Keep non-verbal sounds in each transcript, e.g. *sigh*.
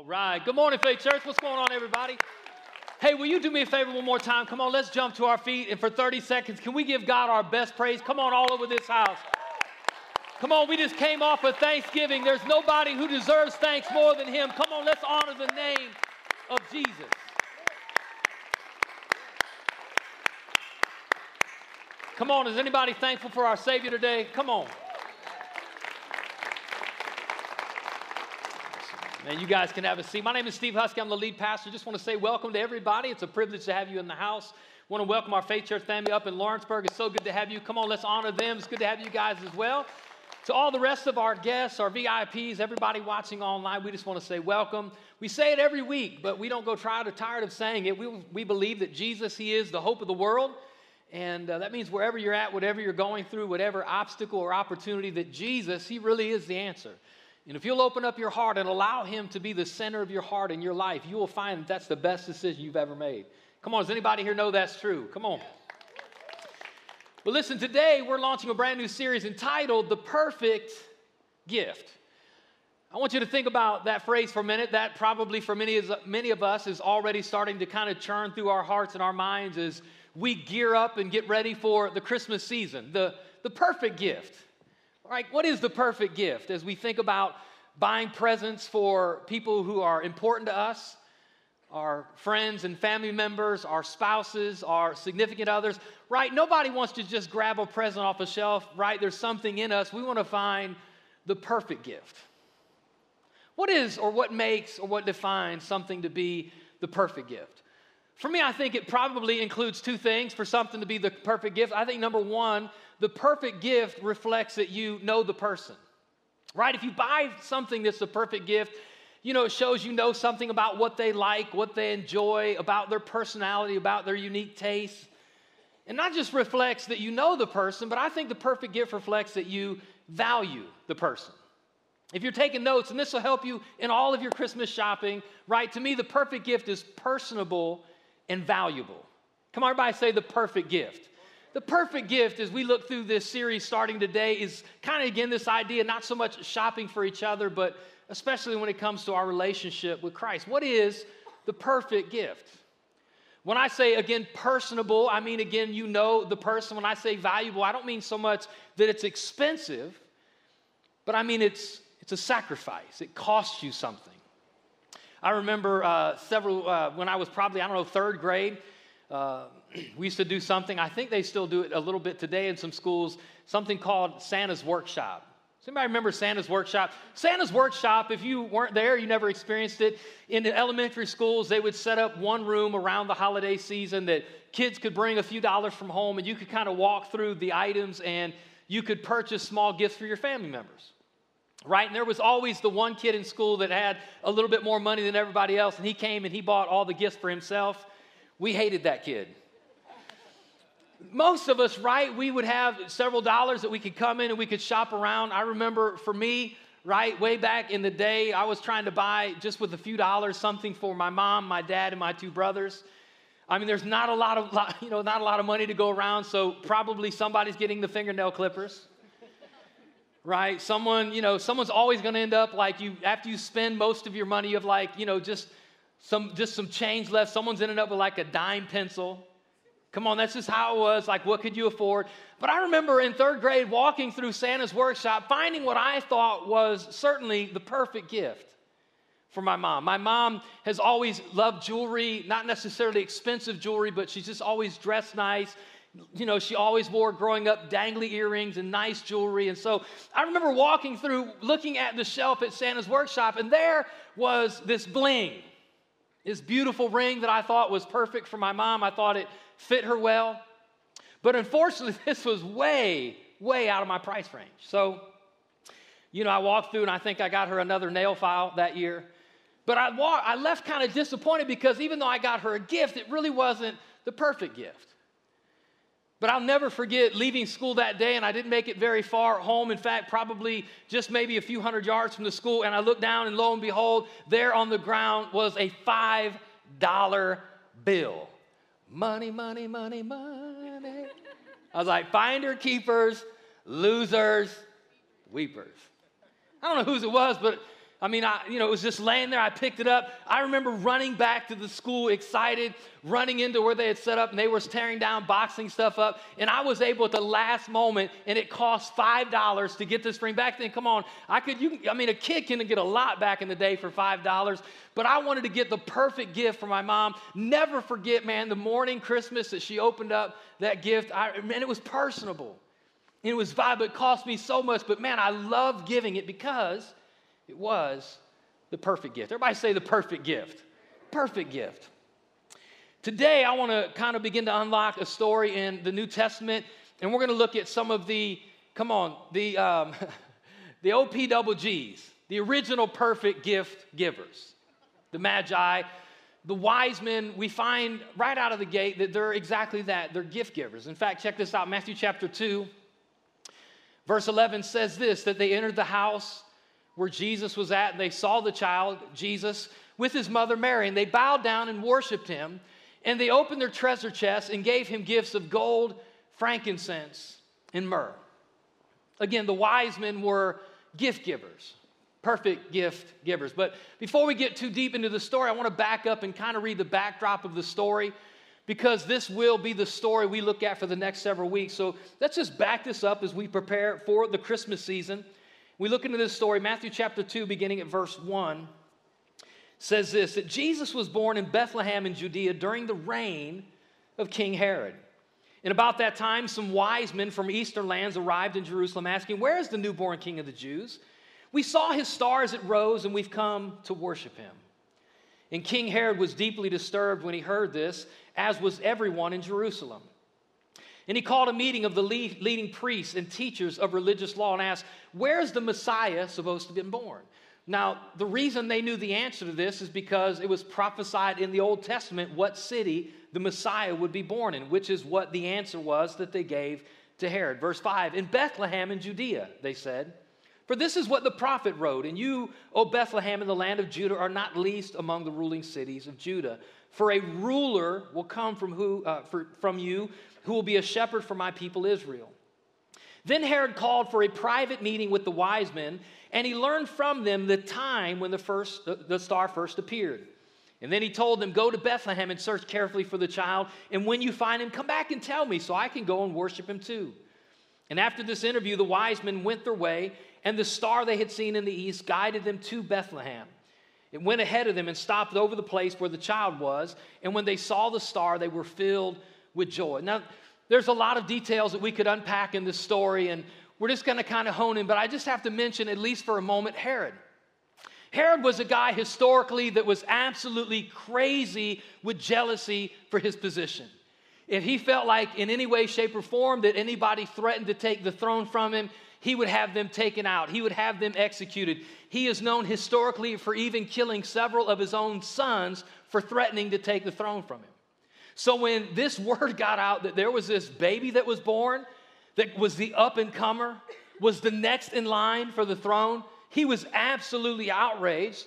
All right. Good morning, Faith Church. What's going on, everybody? Hey, will you do me a favor one more time? Come on, let's jump to our feet. And for 30 seconds, can we give God our best praise? Come on, all over this house. Come on, we just came off of Thanksgiving. There's nobody who deserves thanks more than Him. Come on, let's honor the name of Jesus. Come on, is anybody thankful for our Savior today? Come on. Man, you guys can have a seat. My name is Steve Husky. I'm the lead pastor. Just want to say welcome to everybody. It's a privilege to have you in the house. Want to welcome our Faith Church family up in Lawrenceburg. It's so good to have you. Come on, let's honor them. It's good to have you guys as well. To all the rest of our guests, our VIPs, everybody watching online, we just want to say welcome. We say it every week, but we don't go tired or tired of saying it. We, we believe that Jesus, He is the hope of the world. And uh, that means wherever you're at, whatever you're going through, whatever obstacle or opportunity, that Jesus, He really is the answer. And if you'll open up your heart and allow Him to be the center of your heart and your life, you will find that that's the best decision you've ever made. Come on, does anybody here know that's true? Come on. But listen, today we're launching a brand new series entitled The Perfect Gift. I want you to think about that phrase for a minute. That probably for many, many of us is already starting to kind of churn through our hearts and our minds as we gear up and get ready for the Christmas season. The, the perfect gift. Right? What is the perfect gift as we think about buying presents for people who are important to us, our friends and family members, our spouses, our significant others, right? Nobody wants to just grab a present off a shelf, right? There's something in us. We want to find the perfect gift. What is or what makes or what defines something to be the perfect gift? For me, I think it probably includes two things for something to be the perfect gift. I think number one, the perfect gift reflects that you know the person, right? If you buy something that's the perfect gift, you know, it shows you know something about what they like, what they enjoy, about their personality, about their unique tastes. And not just reflects that you know the person, but I think the perfect gift reflects that you value the person. If you're taking notes, and this will help you in all of your Christmas shopping, right? To me, the perfect gift is personable and valuable. Come on, everybody say the perfect gift. The perfect gift, as we look through this series starting today, is kind of again this idea not so much shopping for each other, but especially when it comes to our relationship with Christ. What is the perfect gift? When I say again personable, I mean again, you know the person. When I say valuable, I don't mean so much that it's expensive, but I mean it's, it's a sacrifice. It costs you something. I remember uh, several, uh, when I was probably, I don't know, third grade, uh, *clears throat* we used to do something, I think they still do it a little bit today in some schools, something called Santa's Workshop. Does anybody remember Santa's Workshop? Santa's Workshop, if you weren't there, you never experienced it, in the elementary schools, they would set up one room around the holiday season that kids could bring a few dollars from home and you could kind of walk through the items and you could purchase small gifts for your family members. Right? And there was always the one kid in school that had a little bit more money than everybody else, and he came and he bought all the gifts for himself. We hated that kid most of us, right, we would have several dollars that we could come in and we could shop around. I remember for me, right, way back in the day, I was trying to buy just with a few dollars something for my mom, my dad, and my two brothers. I mean, there's not a lot of, *laughs* you know, not a lot of money to go around, so probably somebody's getting the fingernail clippers. right? Someone, you know, someone's always going to end up like you after you spend most of your money, have like, you know, just some just some change left. Someone's ended up with like a dime pencil Come on, that's just how it was. Like, what could you afford? But I remember in third grade walking through Santa's workshop, finding what I thought was certainly the perfect gift for my mom. My mom has always loved jewelry, not necessarily expensive jewelry, but she's just always dressed nice. You know, she always wore growing up dangly earrings and nice jewelry. And so I remember walking through, looking at the shelf at Santa's workshop, and there was this bling, this beautiful ring that I thought was perfect for my mom. I thought it fit her well. But unfortunately, *laughs* this was way, way out of my price range. So, you know, I walked through and I think I got her another nail file that year. But I, walked, I left kind of disappointed because even though I got her a gift, it really wasn't the perfect gift. But I'll never forget leaving school that day, and I didn't make it very far home. In fact, probably just maybe a few hundred yards from the school. And I looked down, and lo and behold, there on the ground was a $5 bill. Money, money, money, money. I was like, finder keepers, losers, weepers. I don't know whose it was, but I mean, I, you know, it was just laying there. I picked it up. I remember running back to the school, excited, running into where they had set up, and they were tearing down, boxing stuff up. And I was able at the last moment, and it cost five dollars to get this ring back. Then, come on, I could. You, I mean, a kid can get a lot back in the day for five dollars. But I wanted to get the perfect gift for my mom. Never forget, man, the morning Christmas that she opened up that gift. I, man, it was personable. It was but it cost me so much. But man, I love giving it because it was the perfect gift. Everybody say the perfect gift. Perfect gift. Today, I want to kind of begin to unlock a story in the New Testament, and we're going to look at some of the, come on, the, um, *laughs* the OPWGs, the original perfect gift givers, the Magi, the wise men. We find right out of the gate that they're exactly that. They're gift givers. In fact, check this out Matthew chapter 2, verse 11 says this that they entered the house where Jesus was at, and they saw the child, Jesus, with his mother Mary, and they bowed down and worshiped him. And they opened their treasure chests and gave him gifts of gold, frankincense, and myrrh. Again, the wise men were gift givers, perfect gift givers. But before we get too deep into the story, I want to back up and kind of read the backdrop of the story because this will be the story we look at for the next several weeks. So let's just back this up as we prepare for the Christmas season. We look into this story, Matthew chapter 2, beginning at verse 1, says this that Jesus was born in Bethlehem in Judea during the reign of King Herod. And about that time, some wise men from eastern lands arrived in Jerusalem asking, Where is the newborn king of the Jews? We saw his star as it rose, and we've come to worship him. And King Herod was deeply disturbed when he heard this, as was everyone in Jerusalem. And he called a meeting of the leading priests and teachers of religious law and asked, Where's the Messiah supposed to have been born? Now, the reason they knew the answer to this is because it was prophesied in the Old Testament what city the Messiah would be born in, which is what the answer was that they gave to Herod. Verse 5 In Bethlehem in Judea, they said, For this is what the prophet wrote, and you, O Bethlehem in the land of Judah, are not least among the ruling cities of Judah. For a ruler will come from, who, uh, for, from you who will be a shepherd for my people Israel. Then Herod called for a private meeting with the wise men, and he learned from them the time when the, first, the star first appeared. And then he told them, Go to Bethlehem and search carefully for the child, and when you find him, come back and tell me so I can go and worship him too. And after this interview, the wise men went their way, and the star they had seen in the east guided them to Bethlehem. It went ahead of them and stopped over the place where the child was, and when they saw the star, they were filled with joy. Now, there's a lot of details that we could unpack in this story, and we're just going to kind of hone in, but I just have to mention, at least for a moment, Herod. Herod was a guy historically that was absolutely crazy with jealousy for his position. If he felt like in any way, shape, or form that anybody threatened to take the throne from him, he would have them taken out. He would have them executed. He is known historically for even killing several of his own sons for threatening to take the throne from him. So when this *laughs* word got out that there was this baby that was born, that was the up and comer, was the next in line for the throne, he was absolutely outraged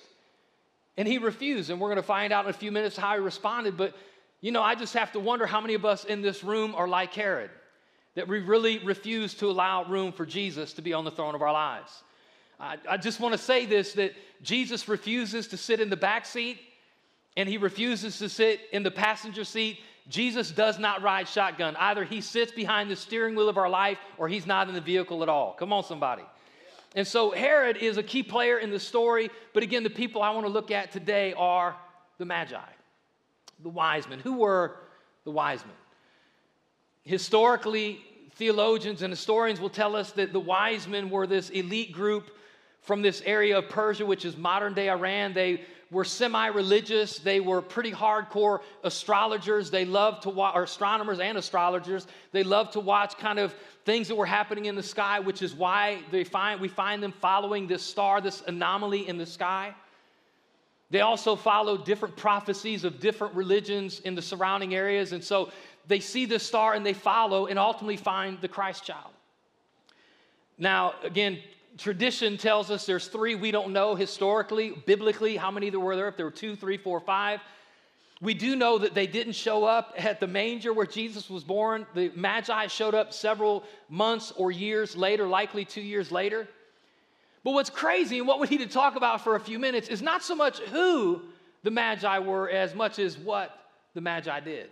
and he refused. And we're going to find out in a few minutes how he responded. But, you know, I just have to wonder how many of us in this room are like Herod, that we really refuse to allow room for Jesus to be on the throne of our lives. I, I just want to say this that Jesus refuses to sit in the back seat and he refuses to sit in the passenger seat, Jesus does not ride shotgun. Either he sits behind the steering wheel of our life or he's not in the vehicle at all. Come on, somebody. And so Herod is a key player in the story, but again, the people I want to look at today are the Magi, the wise men. Who were the wise men? Historically, theologians and historians will tell us that the wise men were this elite group from this area of Persia, which is modern day Iran. They were semi religious. They were pretty hardcore astrologers. They loved to watch, or astronomers and astrologers. They loved to watch kind of things that were happening in the sky, which is why they find, we find them following this star, this anomaly in the sky. They also followed different prophecies of different religions in the surrounding areas. And so they see this star and they follow and ultimately find the Christ child. Now, again, tradition tells us there's three. We don't know historically, biblically, how many there were there, if there were two, three, four, five. We do know that they didn't show up at the manger where Jesus was born. The Magi showed up several months or years later, likely two years later. But what's crazy and what we need to talk about for a few minutes is not so much who the Magi were as much as what the Magi did.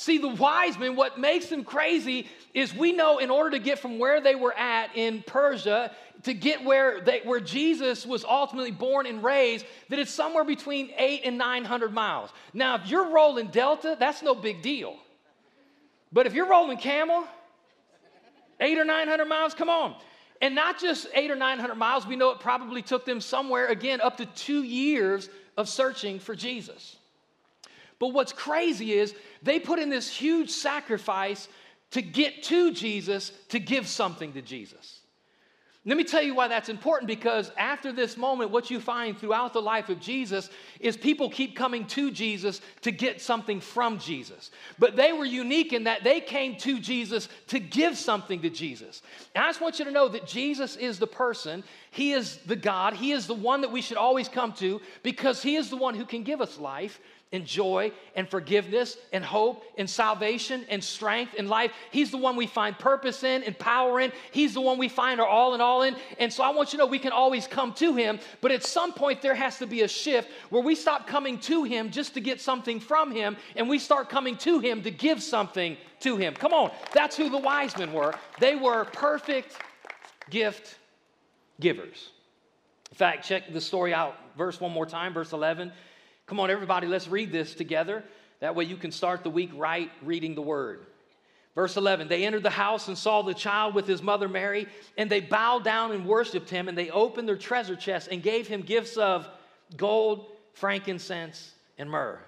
See, the wise men, what makes them crazy is we know in order to get from where they were at in Persia to get where, they, where Jesus was ultimately born and raised, that it's somewhere between eight and 900 miles. Now, if you're rolling Delta, that's no big deal. But if you're rolling Camel, eight or 900 miles, come on. And not just eight or 900 miles, we know it probably took them somewhere, again, up to two years of searching for Jesus. But what's crazy is they put in this huge sacrifice to get to Jesus to give something to Jesus. Let me tell you why that's important because after this moment, what you find throughout the life of Jesus is people keep coming to Jesus to get something from Jesus. But they were unique in that they came to Jesus to give something to Jesus. And I just want you to know that Jesus is the person, He is the God, He is the one that we should always come to because He is the one who can give us life and joy and forgiveness and hope and salvation and strength and life. He's the one we find purpose in and power in. He's the one we find our all in all in. And so I want you to know we can always come to Him, but at some point there has to be a shift where we stop coming to Him just to get something from Him and we start coming to Him to give something to Him. Come on, that's who the wise men were. They were perfect gift givers. In fact, check the story out, verse one more time, verse 11. Come on, everybody, let's read this together. That way you can start the week right reading the word. Verse 11 They entered the house and saw the child with his mother Mary, and they bowed down and worshiped him, and they opened their treasure chests and gave him gifts of gold, frankincense, and myrrh.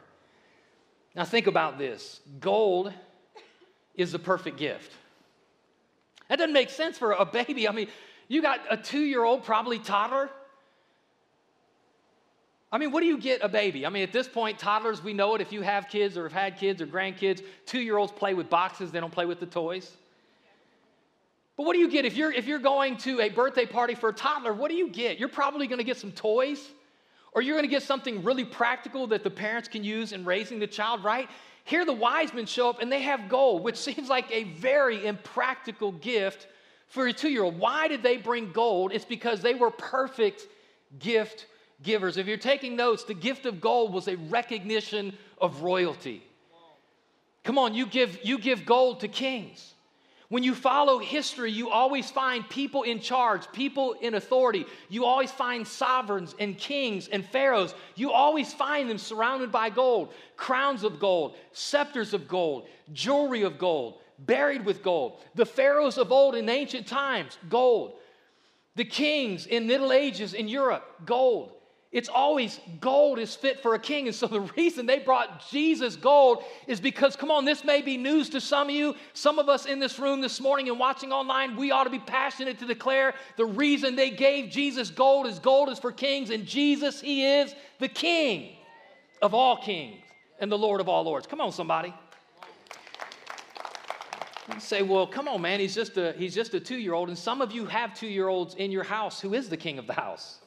Now, think about this gold is the perfect gift. That doesn't make sense for a baby. I mean, you got a two year old, probably toddler, I mean, what do you get a baby? I mean, at this point, toddlers, we know it. If you have kids or have had kids or grandkids, two year olds play with boxes, they don't play with the toys. But what do you get if you're, if you're going to a birthday party for a toddler? What do you get? You're probably going to get some toys, or you're going to get something really practical that the parents can use in raising the child, right? Here, the wise men show up and they have gold, which *laughs* seems like a very impractical gift for a two year old. Why did they bring gold? It's because they were perfect gift givers. If you're taking notes, the gift of gold was a recognition of royalty. Come on, you give, you give gold to kings. When you follow history, you always find people in charge, people in authority. You always find sovereigns and kings and pharaohs. You always find them surrounded by gold crowns of gold, scepters of gold, jewelry of gold, buried with gold. The pharaohs of old in ancient times, gold. The kings in Middle Ages in Europe, gold. It's always gold is fit for a king. And so the *laughs* reason they brought Jesus gold is because, come on, this may be news to some of you. Some of us in this room this morning and watching online, we ought to be passionate to declare the reason they gave Jesus gold is gold is for kings, and Jesus, He is the King of all kings and the Lord of all lords. Come on, somebody. You say, well, come on, man, he's just a, he's just a two year old. And some of you have two year olds in your house who is the king of the house.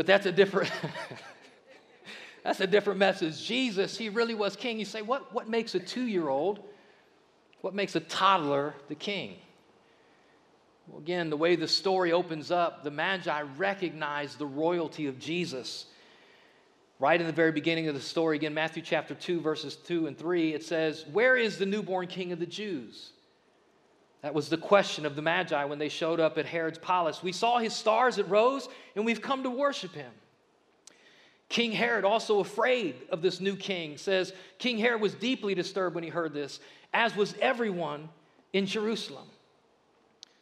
But that's a different *laughs* that's a different message. Jesus, he really was king. You say, what, what makes a two-year-old, what makes a toddler the king? Well, again, the way the story opens up, the Magi recognize the royalty of Jesus. Right in the very beginning of the story, again, Matthew chapter 2, verses 2 and 3, it says, Where is the newborn king of the Jews? That was the question of the Magi when they showed up at Herod's palace. We saw his stars at rose, and we've come to worship him. King Herod, also afraid of this new king, says King Herod was deeply disturbed when he heard this, as was everyone in Jerusalem.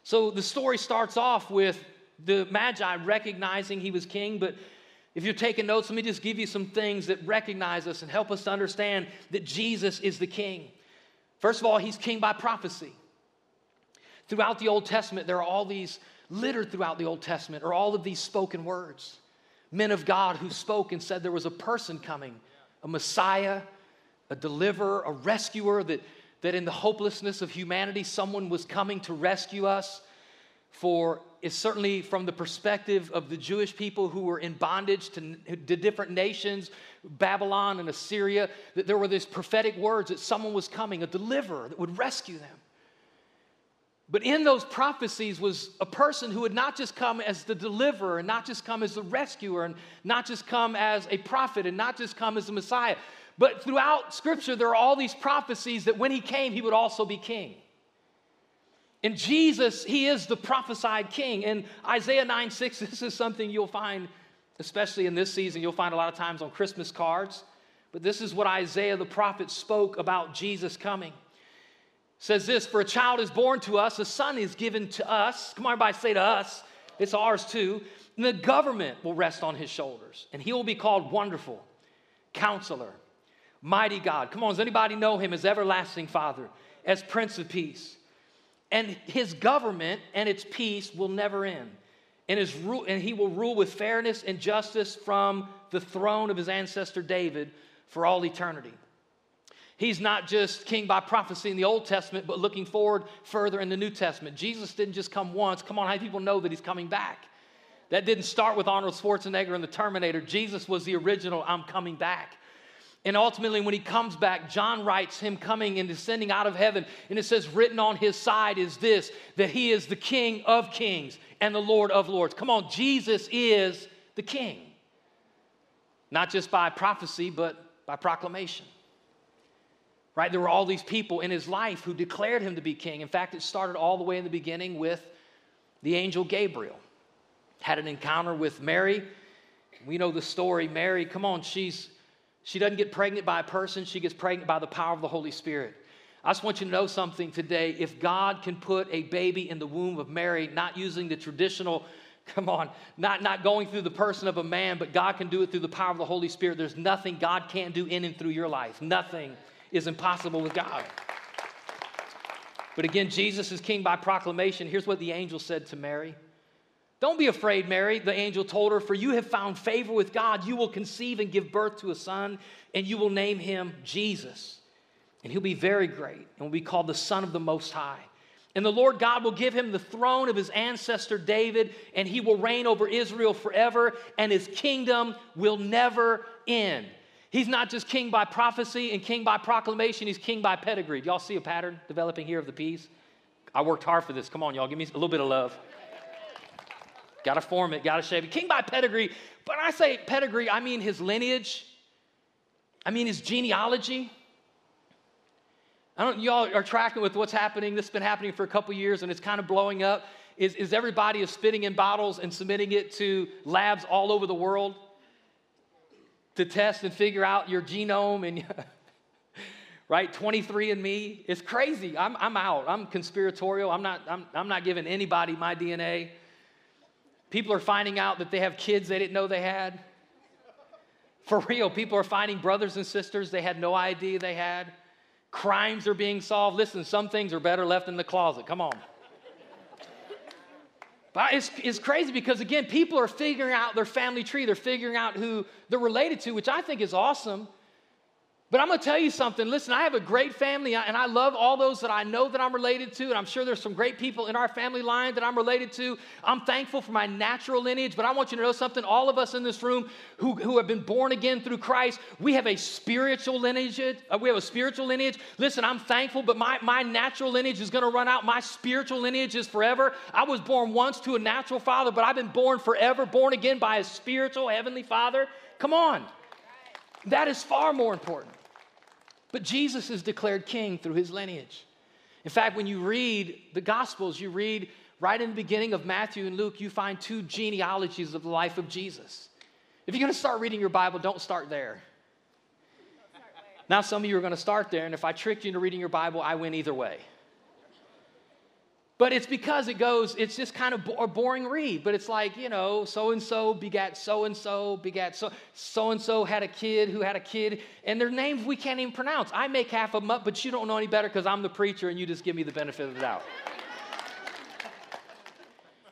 So the story starts off with the Magi recognizing he was king, but if you're taking notes, let me just give you some things that recognize us and help us to understand that Jesus is the king. First of all, he's king by prophecy. Throughout the Old Testament, there are all these littered throughout the Old Testament, or all of these spoken words. Men of God who spoke and said there was a person coming, a Messiah, a deliverer, a rescuer, that, that in the hopelessness of humanity, someone was coming to rescue us. For it's certainly from the perspective of the Jewish people who were in bondage to, to different nations, Babylon and Assyria, that there were these prophetic words that someone was coming, a deliverer that would rescue them. But in those prophecies was a person who would not just come as the deliverer and not just come as the rescuer and not just come as a prophet and not just come as the Messiah. But throughout Scripture, there are all these prophecies that when he came, he would also be king. And Jesus, he is the prophesied king. In Isaiah 9 6, *laughs* this is something you'll find, especially in this season, you'll find a lot of times on Christmas cards. But this is what Isaiah the prophet spoke about Jesus coming. Says this For a child is born to us, a son is given to us. Come on, everybody, say to us. It's ours too. And the government will rest on his shoulders, and he will be called Wonderful, Counselor, Mighty God. Come on, does anybody know him as Everlasting Father, as Prince of Peace? And his government and its peace will never end. And, his rule, and he will rule with fairness and justice from the throne of his ancestor David for all eternity. He's not just king by prophecy in the Old Testament, but looking forward further in the New Testament. Jesus didn't just come once. Come on, how do people know that he's coming back? That didn't start with Arnold Schwarzenegger and the Terminator. Jesus was the original, I'm coming back. And ultimately, when he comes back, John writes him coming and descending out of heaven. And it says, written on his side is this that he is the King of kings and the Lord of lords. Come on, Jesus is the King. Not just by prophecy, but by proclamation. Right? There were all these people in his life who declared him to be king. In fact, it started all the way in the beginning with the angel Gabriel. Had an encounter with Mary. We know the story. Mary, come on, she's she doesn't get pregnant by a person, she gets pregnant by the power of the Holy Spirit. I just want you to know something today. If God can put a baby in the womb of Mary, not using the traditional, *laughs* come on, not, not going through the person of a man, but God can do it through the power of the Holy Spirit, there's nothing God can't do in and through your life. Nothing is impossible with God. But again, Jesus is king by proclamation. Here's what the angel said to Mary. Don't be afraid, Mary, the angel told her, for you have found favor with God. You will conceive and give birth to a son, and you will name him Jesus. And he'll be very great and will be called the Son of the Most High. And the Lord God will give him the throne of his ancestor David, and he will reign over Israel forever, and his kingdom will never end. He's not just king by prophecy and king by proclamation, he's king by pedigree. Do y'all see a pattern developing here of the peace? I worked hard for this. Come on, y'all, give me a little bit of love. Got to form it, got to shape it. King by pedigree, but I say pedigree, I mean his lineage, I mean his genealogy. I don't, y'all are tracking with what's happening. This has been happening for a couple years and it's kind of blowing up. Is, is everybody is spitting in bottles and submitting it to labs all over the world to test and figure out your genome and *laughs* right 23andme it's crazy I'm, I'm out i'm conspiratorial i'm not I'm, I'm not giving anybody my dna People are finding out that they have kids they didn't know they had. For real, people are finding brothers and sisters they had no idea they had. Crimes are being solved. Listen, some things are better left in the closet. Come on. But it's, it's crazy because, again, people are figuring out their family tree. They're figuring out who they're related to, which I think is awesome. But I'm going to tell you something. Listen, I have a great family, and I love all those that I know that I'm related to, and I'm sure there's some great people in our family line that I'm related to. I'm thankful for my natural lineage, but I want you to know something. All of us in this room who, who have been born again through Christ, we have a spiritual lineage. Uh, we have a spiritual lineage. Listen, I'm thankful, but my, my natural lineage is going to run out. My spiritual lineage is forever. I was born once to a natural father, but I've been born forever, born again by a spiritual heavenly father. Come on. That is far more important. But Jesus is declared king through his lineage. In fact, when you read the Gospels, you read right in the beginning of Matthew and Luke, you find two genealogies of the life of Jesus. If you're going to start reading your Bible, don't start there. Now, some of you are going to start there, and if I tricked you into reading your Bible, I win either way. But it's because it goes, it's just kind of a boring read. But it's like, you know, so and so begat so and so, begat so so and so had a kid who had a kid, and their names we can't even pronounce. I make half of them up, but you don't know any better because I'm the preacher and you just give me the benefit of the doubt.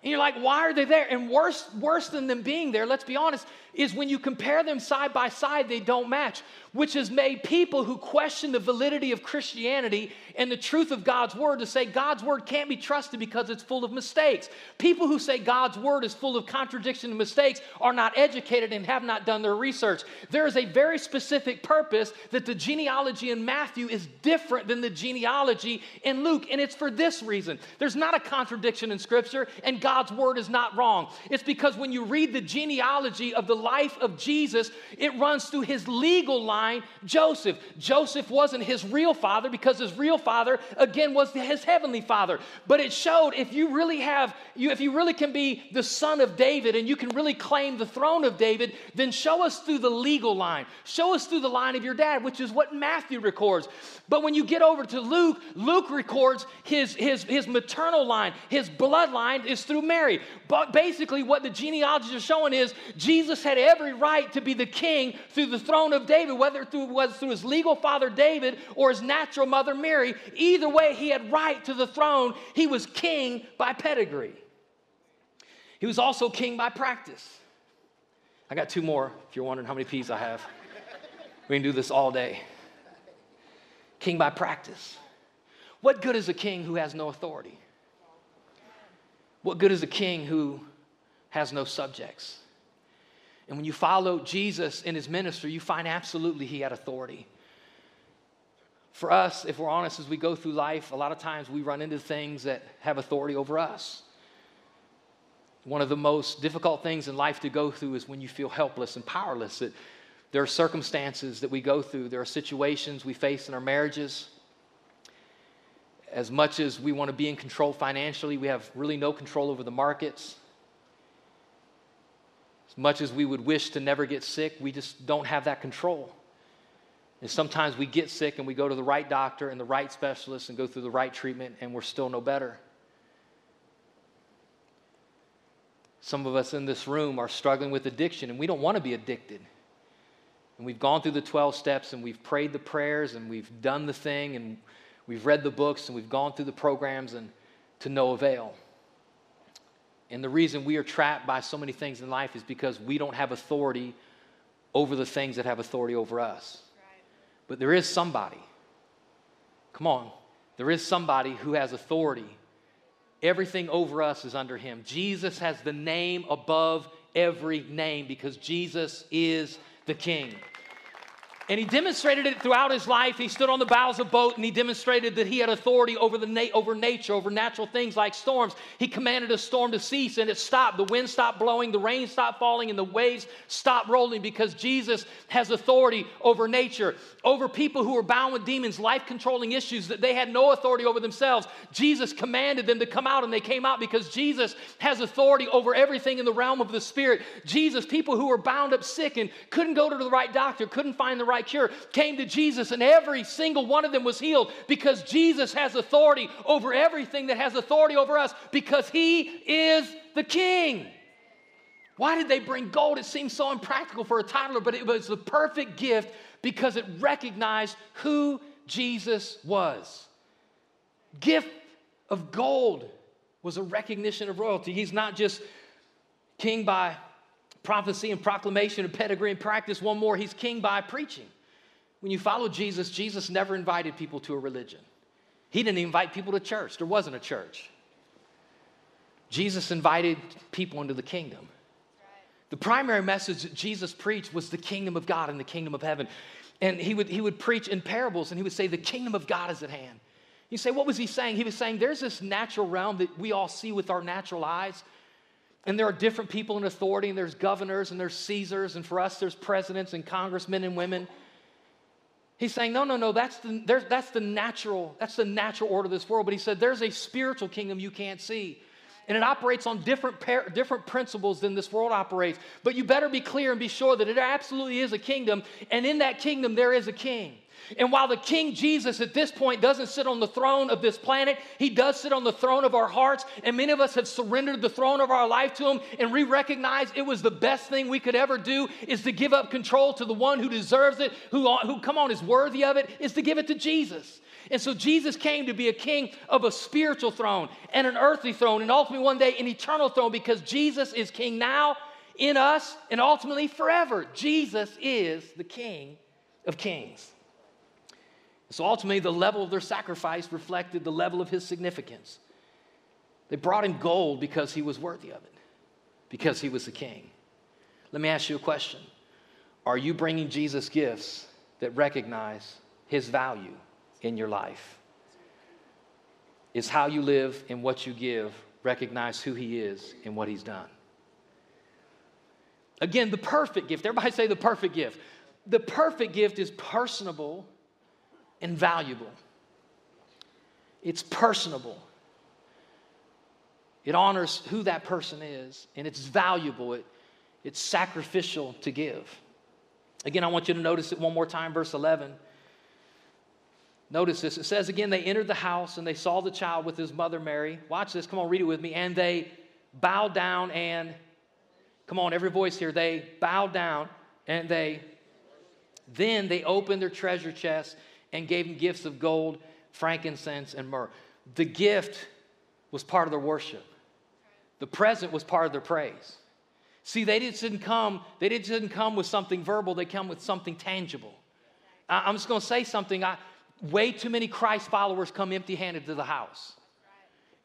And you're like, why are they there? And worse, worse than them being there, let's be honest, is when you compare them side by side, they don't match, which has made people who question the validity of Christianity and the truth of God's word to say God's word can't be trusted because it's full of mistakes. People who say God's word is full of contradiction and mistakes are not educated and have not done their research. There is a very specific purpose that the genealogy in Matthew is different than the genealogy in Luke, and it's for this reason. There's not a contradiction in Scripture, and God's word is not wrong. It's because when you read the genealogy of the life of Jesus, it runs through his legal line, Joseph. Joseph wasn't his real father because his real father, again, was his heavenly father. But it showed if you really have, you, if you really can be the son of David and you can really claim the throne of David, then show us through the legal line. Show us through the line of your dad, which is what Matthew records. But when you get over to Luke, Luke records his, his, his maternal line, his bloodline is through Mary. But basically, what the genealogies are showing is Jesus had every right to be the king through the throne of David, whether it was through his legal father David or his natural mother Mary. Either way, he had right to the throne. He was king by pedigree. He was also king by practice. I got two more if you're wondering how many P's I have. We can do this all day. King by practice. What good is a king who has no authority? What good is a king who has no subjects? And when you follow Jesus in his ministry, you find absolutely he had authority. For us, if we're honest, as we go through life, a lot of times we run into things that have authority over us. One of the most difficult things in life to go through is when you feel helpless and powerless. That there are circumstances that we go through, there are situations we face in our marriages. As much as we want to be in control financially, we have really no control over the markets much as we would wish to never get sick, we just don't have that control. And sometimes we get sick and we go to the right doctor and the right specialist and go through the right treatment and we're still no better. Some of us in this room are struggling with addiction and we don't want to be addicted. And we've gone through the 12 steps and we've prayed the prayers and we've done the thing and we've read the books and we've gone through the programs and to no avail. And the reason we are trapped by so many things in life is because we don't have authority over the things that have authority over us. But there is somebody, come on, there is somebody who has authority. Everything over us is under him. Jesus has the name above every name because Jesus is the King. And he demonstrated it throughout his life. He stood on the bows of boat and he demonstrated that he had authority over, the na- over nature, over natural things like storms. He commanded a storm to cease and it stopped. The wind stopped blowing, the rain stopped falling, and the waves stopped rolling because Jesus has authority over nature, over people who were bound with demons, life controlling issues that they had no authority over themselves. Jesus commanded them to come out and they came out because Jesus has authority over everything in the realm of the Spirit. Jesus, people who were bound up sick and couldn't go to the right doctor, couldn't find the right cure came to Jesus, and every single one of them was healed because Jesus has authority over everything that has authority over us because he is the king. Why did they bring gold? It seems so impractical for a toddler, but it was the perfect gift because it recognized who Jesus was. Gift of gold was a recognition of royalty. He's not just king by prophecy and proclamation and pedigree and practice. One more, he's king by preaching. When you follow Jesus, Jesus never invited people to a religion. He didn't invite people to church. There wasn't a church. Jesus invited people into the kingdom. The primary message that Jesus preached was the kingdom of God and the kingdom of heaven. And he would, he would preach in parables and he would say, The kingdom of God is at hand. You say, What was he saying? He was saying, There's this natural realm that we all see with our natural eyes. And there are different people in authority, and there's governors, and there's Caesars, and for us, there's presidents and congressmen and women. He's saying, no, no, no, that's the, that's the natural, that's the natural order of this world. But he said, there's a spiritual kingdom you can't see. And it operates on different, par- different principles than this world operates. But you better be clear and be sure that it absolutely is a kingdom. And in that kingdom, there is a king. And while the King Jesus at this point doesn't sit on the throne of this planet, he does sit on the throne of our hearts. And many of us have surrendered the throne of our life to him and we recognize it was the best thing we could ever do is to give up control to the one who deserves it, who, who come on, is worthy of it, is to give it to Jesus. And so Jesus came to be a king of a spiritual throne and an earthly throne, and ultimately one day an eternal throne because Jesus is king now in us and ultimately forever. Jesus is the king of kings. So ultimately, the level of their sacrifice reflected the level of his significance. They brought him gold because he was worthy of it, because he was the king. Let me ask you a question Are you bringing Jesus gifts that recognize his value in your life? Is how you live and what you give recognize who he is and what he's done? Again, the perfect gift. Everybody say the perfect gift. The perfect gift is personable and valuable. It's personable. It honors who that person is, and it's valuable. It, it's sacrificial to give. Again, I want you to notice it one more time, verse 11. Notice this. It says again, they entered the house and they saw the child with his mother Mary. Watch this. Come on, read it with me. And they bowed down and, come on, every voice here. They bowed down and they, then they opened their treasure chest and gave him gifts of gold, frankincense, and myrrh. The gift was part of their worship. The present was part of their praise. See, they didn't come, they didn't come with something verbal, they come with something tangible. I, am just gonna say something. I, way too many Christ followers come empty-handed to the house.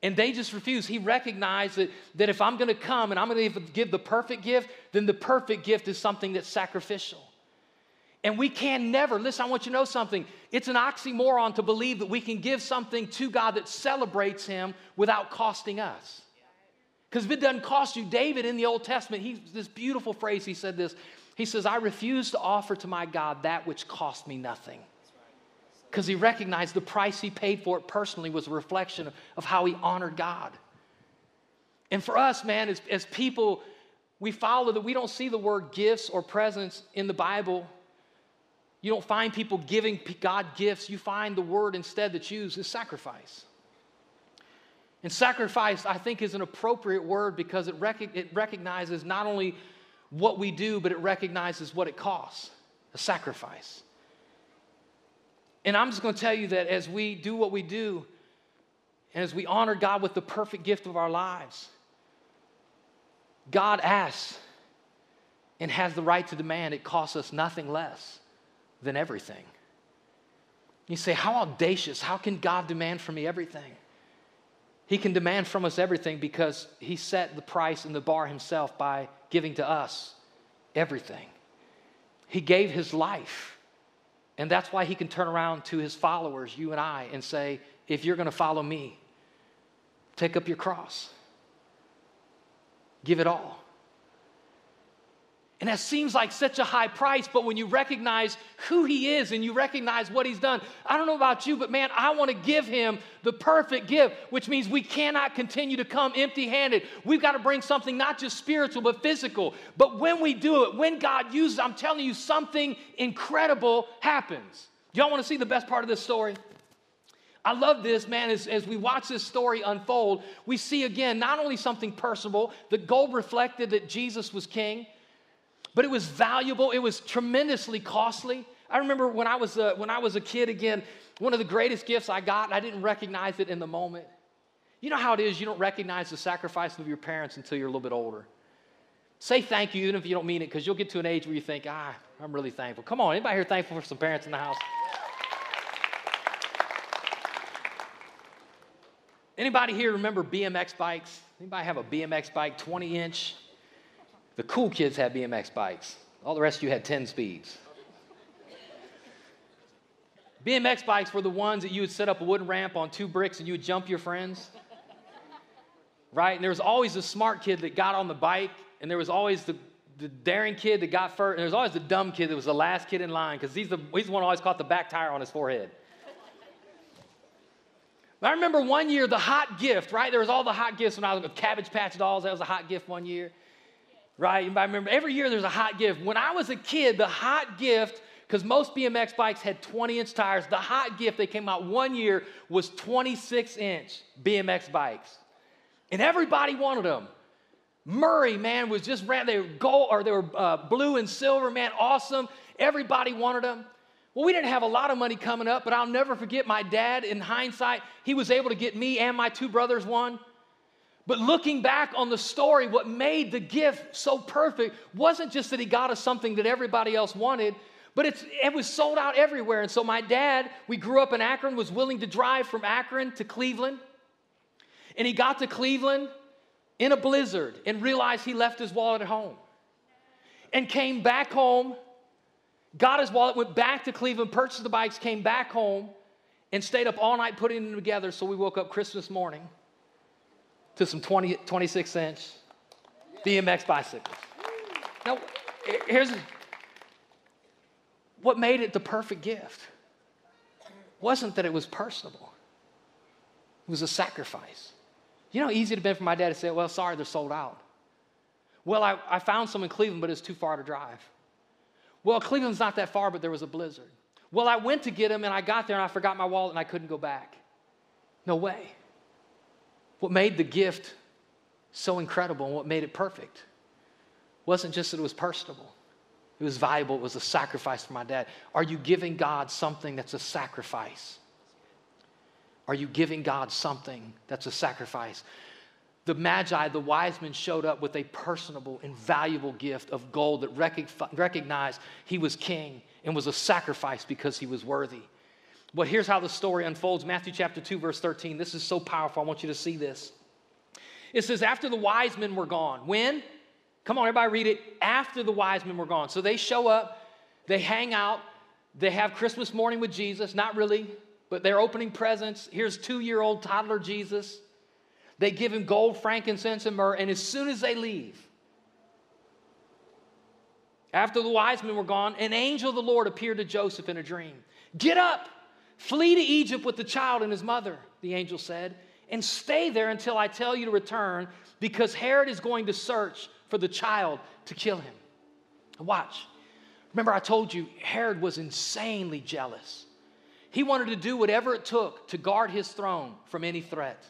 And they just refuse. He recognized that, that if I'm gonna come and I'm gonna give the perfect gift, then the perfect gift is something that's sacrificial. And we can never, listen, I want you to know something. It's an oxymoron to believe that we can give something to God that celebrates Him without costing us. Because if it doesn't cost you, David in the Old Testament, he, this beautiful phrase, he said this. He says, I refuse to offer to my God that which cost me nothing. Because he recognized the price he paid for it personally was a reflection of, of how he honored God. And for us, man, as, as people, we follow that we don't see the word gifts or presents in the Bible you don't find people giving God gifts. You find the word instead that's used is sacrifice. And sacrifice, I think, is an appropriate word because it, rec- it recognizes not only what we do, but it recognizes what it costs a sacrifice. And I'm just going to tell you that as we do what we do, and as we honor God with the perfect gift of our lives, God asks and has the right to demand it costs us nothing less than everything. You say, How audacious? How can God demand from me everything? He can demand from us everything because He set the price and the bar Himself by giving to us everything. He gave His life. And that's why He can turn around to His followers, you and I, and say, If you're going to follow me, take up your cross, give it all. And that seems like such a high price, but when you recognize who he is and you recognize what he's done, I don't know about you, but man, I want to give him the perfect gift, which means we cannot continue to come empty handed. We've got to bring something not just spiritual, but physical. But when we do it, when God uses, I'm telling you, something incredible happens. Y'all want to see the best part of this story? I love this, man, as, as we watch this story unfold, we see again not only something personal, the gold reflected that Jesus was king but it was valuable. It was tremendously costly. I remember when I was a, when I was a kid again, one of the greatest gifts I got, I didn't recognize it in the moment. You know how it is, you don't recognize the sacrifice of your parents until you're a little bit older. Say thank you, even if you don't mean it, because you'll get to an age where you think, ah, I'm really thankful. Come on, anybody here thankful for some parents in the house? Anybody here remember BMX bikes? Anybody have a BMX bike, 20 inch? The cool kids had BMX bikes. All the rest of you had 10 speeds. BMX bikes were the ones that you would set up a wooden ramp on two bricks and you would jump your friends. Right? And there was always the smart kid that got on the bike, and there was always the, the daring kid that got first, and there was always the dumb kid that was the last kid in line because he's the, he's the one who always caught the back tire on his forehead. I remember one year the hot gift, right? There was all the hot gifts when I was with Cabbage Patch dolls. That was a hot gift one year right? I remember every year there's a hot gift. When I was a kid, the hot gift, because most BMX bikes had 20 inch tires. The hot gift they came out one year was 26 inch BMX bikes. And everybody wanted them. Murray, man, was just ran. They were gold or they were uh, blue and silver, man, awesome. Everybody wanted them. Well, we didn't have a lot of money coming up, but I'll never forget my dad. In hindsight, he was able to get me and my two brothers one. But looking back on the story, what made the gift so perfect wasn't just that he got us something that everybody else wanted, but it was sold out everywhere. And so my dad, we grew up in Akron, was willing to drive from Akron to Cleveland. And he got to Cleveland in a blizzard and realized he left his wallet at home. And came back home, got his wallet, went back to Cleveland, purchased the bikes, came back home, and stayed up all night putting them together. So we woke up Christmas morning to some 20, 26 inch BMX bicycles. Now, here's what made it the perfect gift wasn't that it was personable, it was a sacrifice. You know how easy it have been for my dad to say, Well, sorry, they're sold out. Well, I, I found some in Cleveland, but it's too far to drive. Well, Cleveland's not that far, but there was a blizzard. Well, I went to get them and I got there and I forgot my wallet and I couldn't go back. No way. What made the gift so incredible and what made it perfect wasn't just that it was personable, it was valuable, it was a sacrifice for my dad. Are you giving God something that's a sacrifice? Are you giving God something that's a sacrifice? The Magi, the wise men, showed up with a personable and valuable gift of gold that recognized he was king and was a sacrifice because he was worthy. But here's how the story unfolds Matthew chapter 2, verse 13. This is so powerful. I want you to see this. It says, After the wise men were gone. When? Come on, everybody read it. After the wise men were gone. So they show up, they hang out, they have Christmas morning with Jesus. Not really, but they're opening presents. Here's two year old toddler Jesus. They give him gold, frankincense, and myrrh. And as soon as they leave, after the wise men were gone, an angel of the Lord appeared to Joseph in a dream. Get up! Flee to Egypt with the child and his mother, the angel said, and stay there until I tell you to return, because Herod is going to search for the child to kill him. Watch. Remember, I told you Herod was insanely jealous. He wanted to do whatever it took to guard his throne from any threat.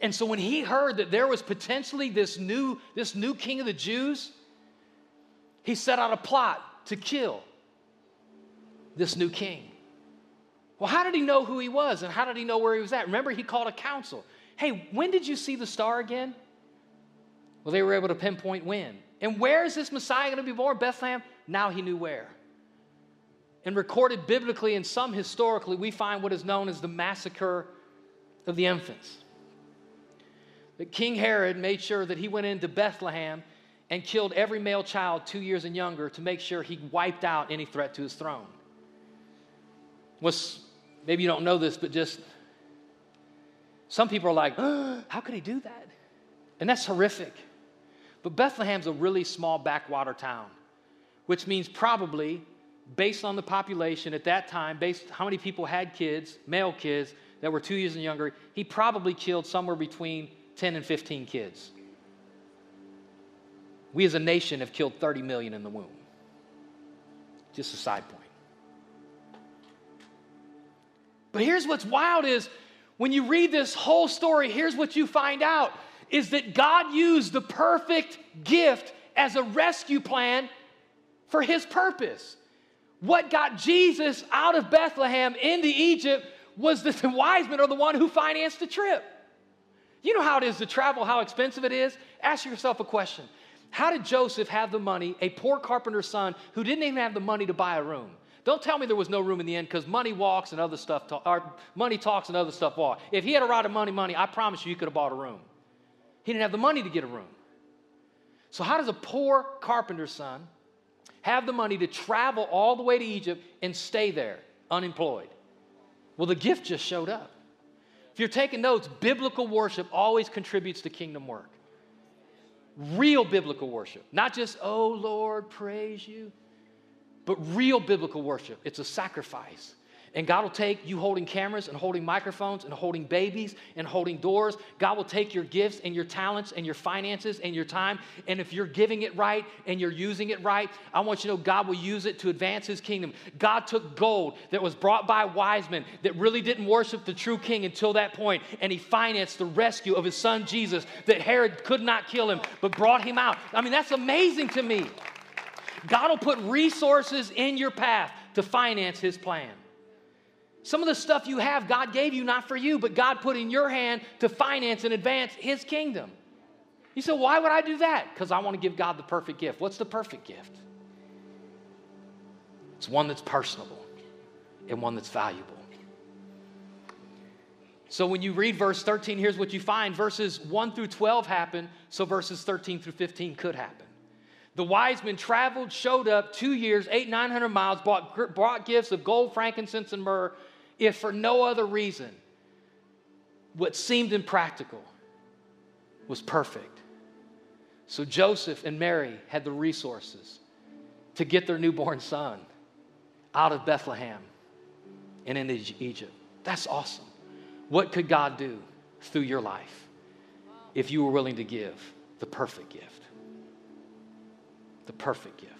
And so when he heard that there was potentially this new, this new king of the Jews, he set out a plot to kill this new king. Well, how did he know who he was and how did he know where he was at? Remember, he called a council. Hey, when did you see the star again? Well, they were able to pinpoint when. And where is this Messiah going to be born? Bethlehem? Now he knew where. And recorded biblically and some historically, we find what is known as the massacre of the infants. That King Herod made sure that he went into Bethlehem and killed every male child two years and younger to make sure he wiped out any threat to his throne. Was maybe you don't know this, but just some people are like, oh, *gasps* how could he do that? And that's horrific. But Bethlehem's a really small backwater town, which means probably, based on the population at that time, based how many people had kids, male kids, that were two years and younger, he probably killed somewhere between 10 and 15 kids. We as a nation have killed 30 million in the womb. Just a side point. But here's what's wild is when you read this whole story, here's what you find out is that God used the perfect gift as a rescue plan for his purpose. What got Jesus out of Bethlehem into Egypt was that the wise men are the one who financed the trip. You know how it is to travel, how expensive it is? Ask yourself a question. How did Joseph have the money, a poor carpenter's son who didn't even have the money to buy a room? Don't tell me there was no room in the end because money walks and other stuff, talk, or money talks and other stuff walk. If he had a ride of money, money, I promise you, he could have bought a room. He didn't have the money to get a room. So, how does a poor carpenter's son have the money to travel all the way to Egypt and stay there unemployed? Well, the gift just showed up. If you're taking notes, biblical worship always contributes to kingdom work. Real biblical worship, not just, oh Lord, praise you but real biblical worship. It's a sacrifice. And God will take you holding cameras and holding microphones and holding babies and holding doors. God will take your gifts and your talents and your finances and your time. And if you're giving it right and you're using it right, I want you to know God will use it to advance his kingdom. God took gold that was brought by wise men that really didn't worship the true king until that point, and he financed the rescue of his son Jesus that Herod could not kill him, but brought him out. I mean, that's amazing to me. God will put resources in your path to finance his plan. Some of the stuff you have, God gave you not for you, but God put in your hand to finance and advance His kingdom. You say, why would I do that? Because I want to give God the perfect gift. What's the perfect gift? It's one that's personable and one that's valuable. So when you read verse 13, here's what you find verses 1 through 12 happen, so verses 13 through 15 could happen. The wise men traveled, showed up two years, eight, 900 miles, brought, brought gifts of gold, frankincense, and myrrh if for no other reason, what seemed impractical was perfect. So Joseph and Mary had the resources to get their newborn son out of Bethlehem and into Egypt. That's awesome. What could God do through your life if you were willing to give the perfect gift? The perfect gift.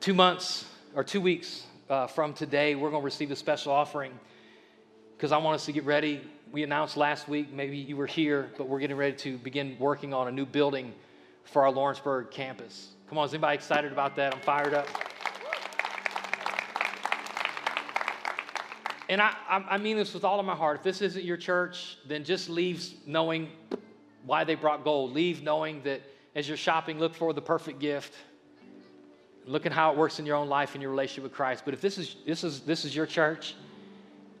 Two months or two weeks uh, from today, we're going to receive a special offering because I want us to get ready. We announced last week, maybe you were here, but we're getting ready to begin working on a new building for our Lawrenceburg campus. Come on, is anybody excited about that? I'm fired up. And I, I mean this with all of my heart. If this isn't your church, then just leave knowing why they brought gold. Leave knowing that as you're shopping, look for the perfect gift Look at how it works in your own life and your relationship with Christ. But if this is, this is, this is your church,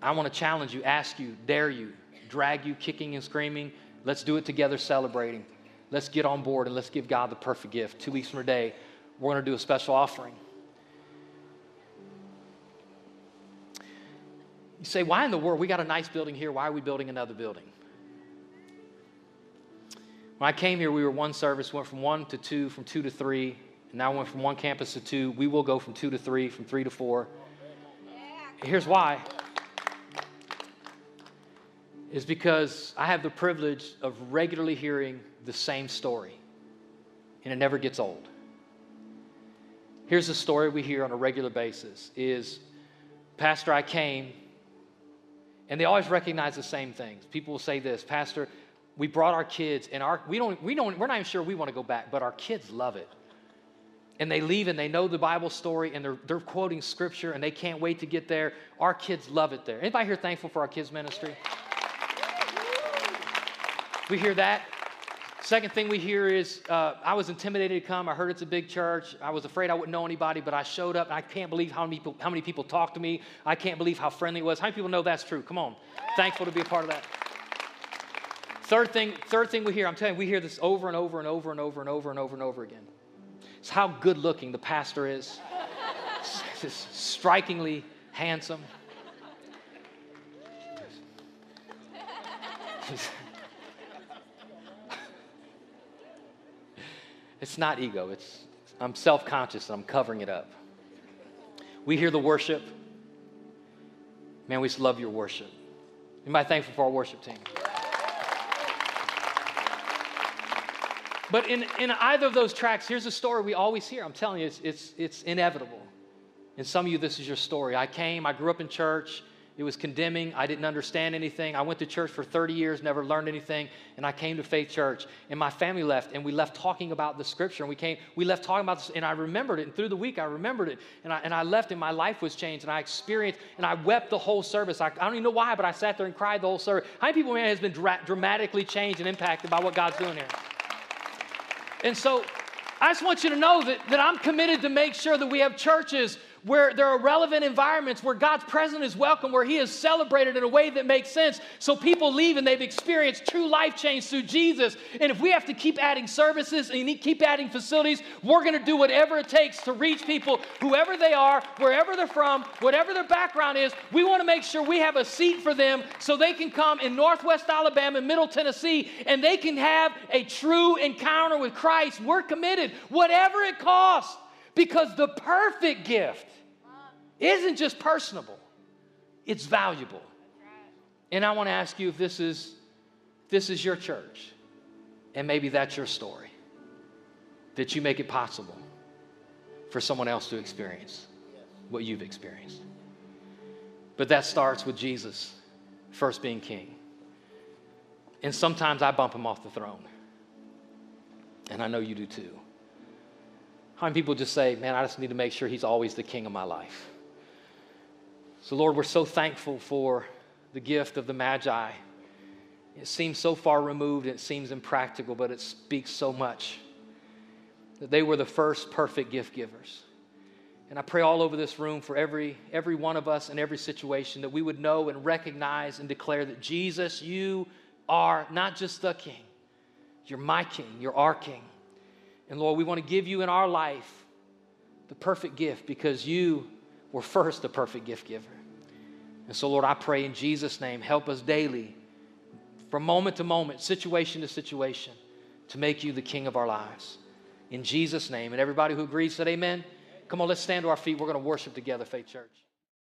I want to challenge you, ask you, dare you, drag you kicking and screaming. Let's do it together, celebrating. Let's get on board and let's give God the perfect gift. Two weeks from today, we're going to do a special offering. You say, why in the world? We got a nice building here. Why are we building another building? When I came here, we were one service, went from one to two, from two to three, and now went from one campus to two. We will go from two to three, from three to four. Here's why is because I have the privilege of regularly hearing the same story, and it never gets old. Here's the story we hear on a regular basis is Pastor, I came, and they always recognize the same things. People will say this, Pastor, we brought our kids, and our we don't we don't we're not even sure we want to go back, but our kids love it and they leave and they know the Bible story and they're, they're quoting scripture and they can't wait to get there. Our kids love it there. Anybody here thankful for our kids' ministry? We hear that. Second thing we hear is uh, I was intimidated to come. I heard it's a big church. I was afraid I wouldn't know anybody, but I showed up I can't believe how many people, how many people talked to me. I can't believe how friendly it was. How many people know that's true? Come on. Thankful to be a part of that. Third thing, third thing we hear, I'm telling you, we hear this over and over and over and over and over and over and over again. It's how good looking the pastor is. *laughs* Just strikingly handsome. *laughs* it's not ego, it's I'm self conscious and I'm covering it up. We hear the worship. Man, we just love your worship. Anybody thankful for our worship team? But in, in either of those tracks, here's a story we always hear. I'm telling you, it's, it's, it's inevitable. And some of you, this is your story. I came, I grew up in church. It was condemning. I didn't understand anything. I went to church for 30 years, never learned anything, and I came to Faith Church. And my family left, and we left talking about the scripture. And we came, we left talking about this, and I remembered it. And through the week, I remembered it. And I, and I left, and my life was changed, and I experienced, and I wept the whole service. I, I don't even know why, but I sat there and cried the whole service. How many people, man, has been dra- dramatically changed and impacted by what God's doing here? And so I just want you to know that, that I'm committed to make sure that we have churches where there are relevant environments where God's presence is welcome, where He is celebrated in a way that makes sense. So people leave and they've experienced true life change through Jesus. And if we have to keep adding services and keep adding facilities, we're going to do whatever it takes to reach people, whoever they are, wherever they're from, whatever their background is. We want to make sure we have a seat for them so they can come in Northwest Alabama, and Middle Tennessee, and they can have a true encounter with Christ. We're committed, whatever it costs. Because the perfect gift isn't just personable, it's valuable. And I want to ask you if this is this is your church, and maybe that's your story, that you make it possible for someone else to experience what you've experienced. But that starts with Jesus first being king. And sometimes I bump him off the throne. And I know you do too. How many people just say, man, I just need to make sure he's always the king of my life? So, Lord, we're so thankful for the gift of the Magi. It seems so far removed, it seems impractical, but it speaks so much that they were the first perfect gift givers. And I pray all over this room for every, every one of us in every situation that we would know and recognize and declare that Jesus, you are not just the king, you're my king, you're our king. And Lord, we want to give you in our life the perfect gift because you were first the perfect gift giver. And so, Lord, I pray in Jesus' name, help us daily, from moment to moment, situation to situation, to make you the king of our lives. In Jesus' name. And everybody who agrees said, Amen. Come on, let's stand to our feet. We're going to worship together, Faith Church.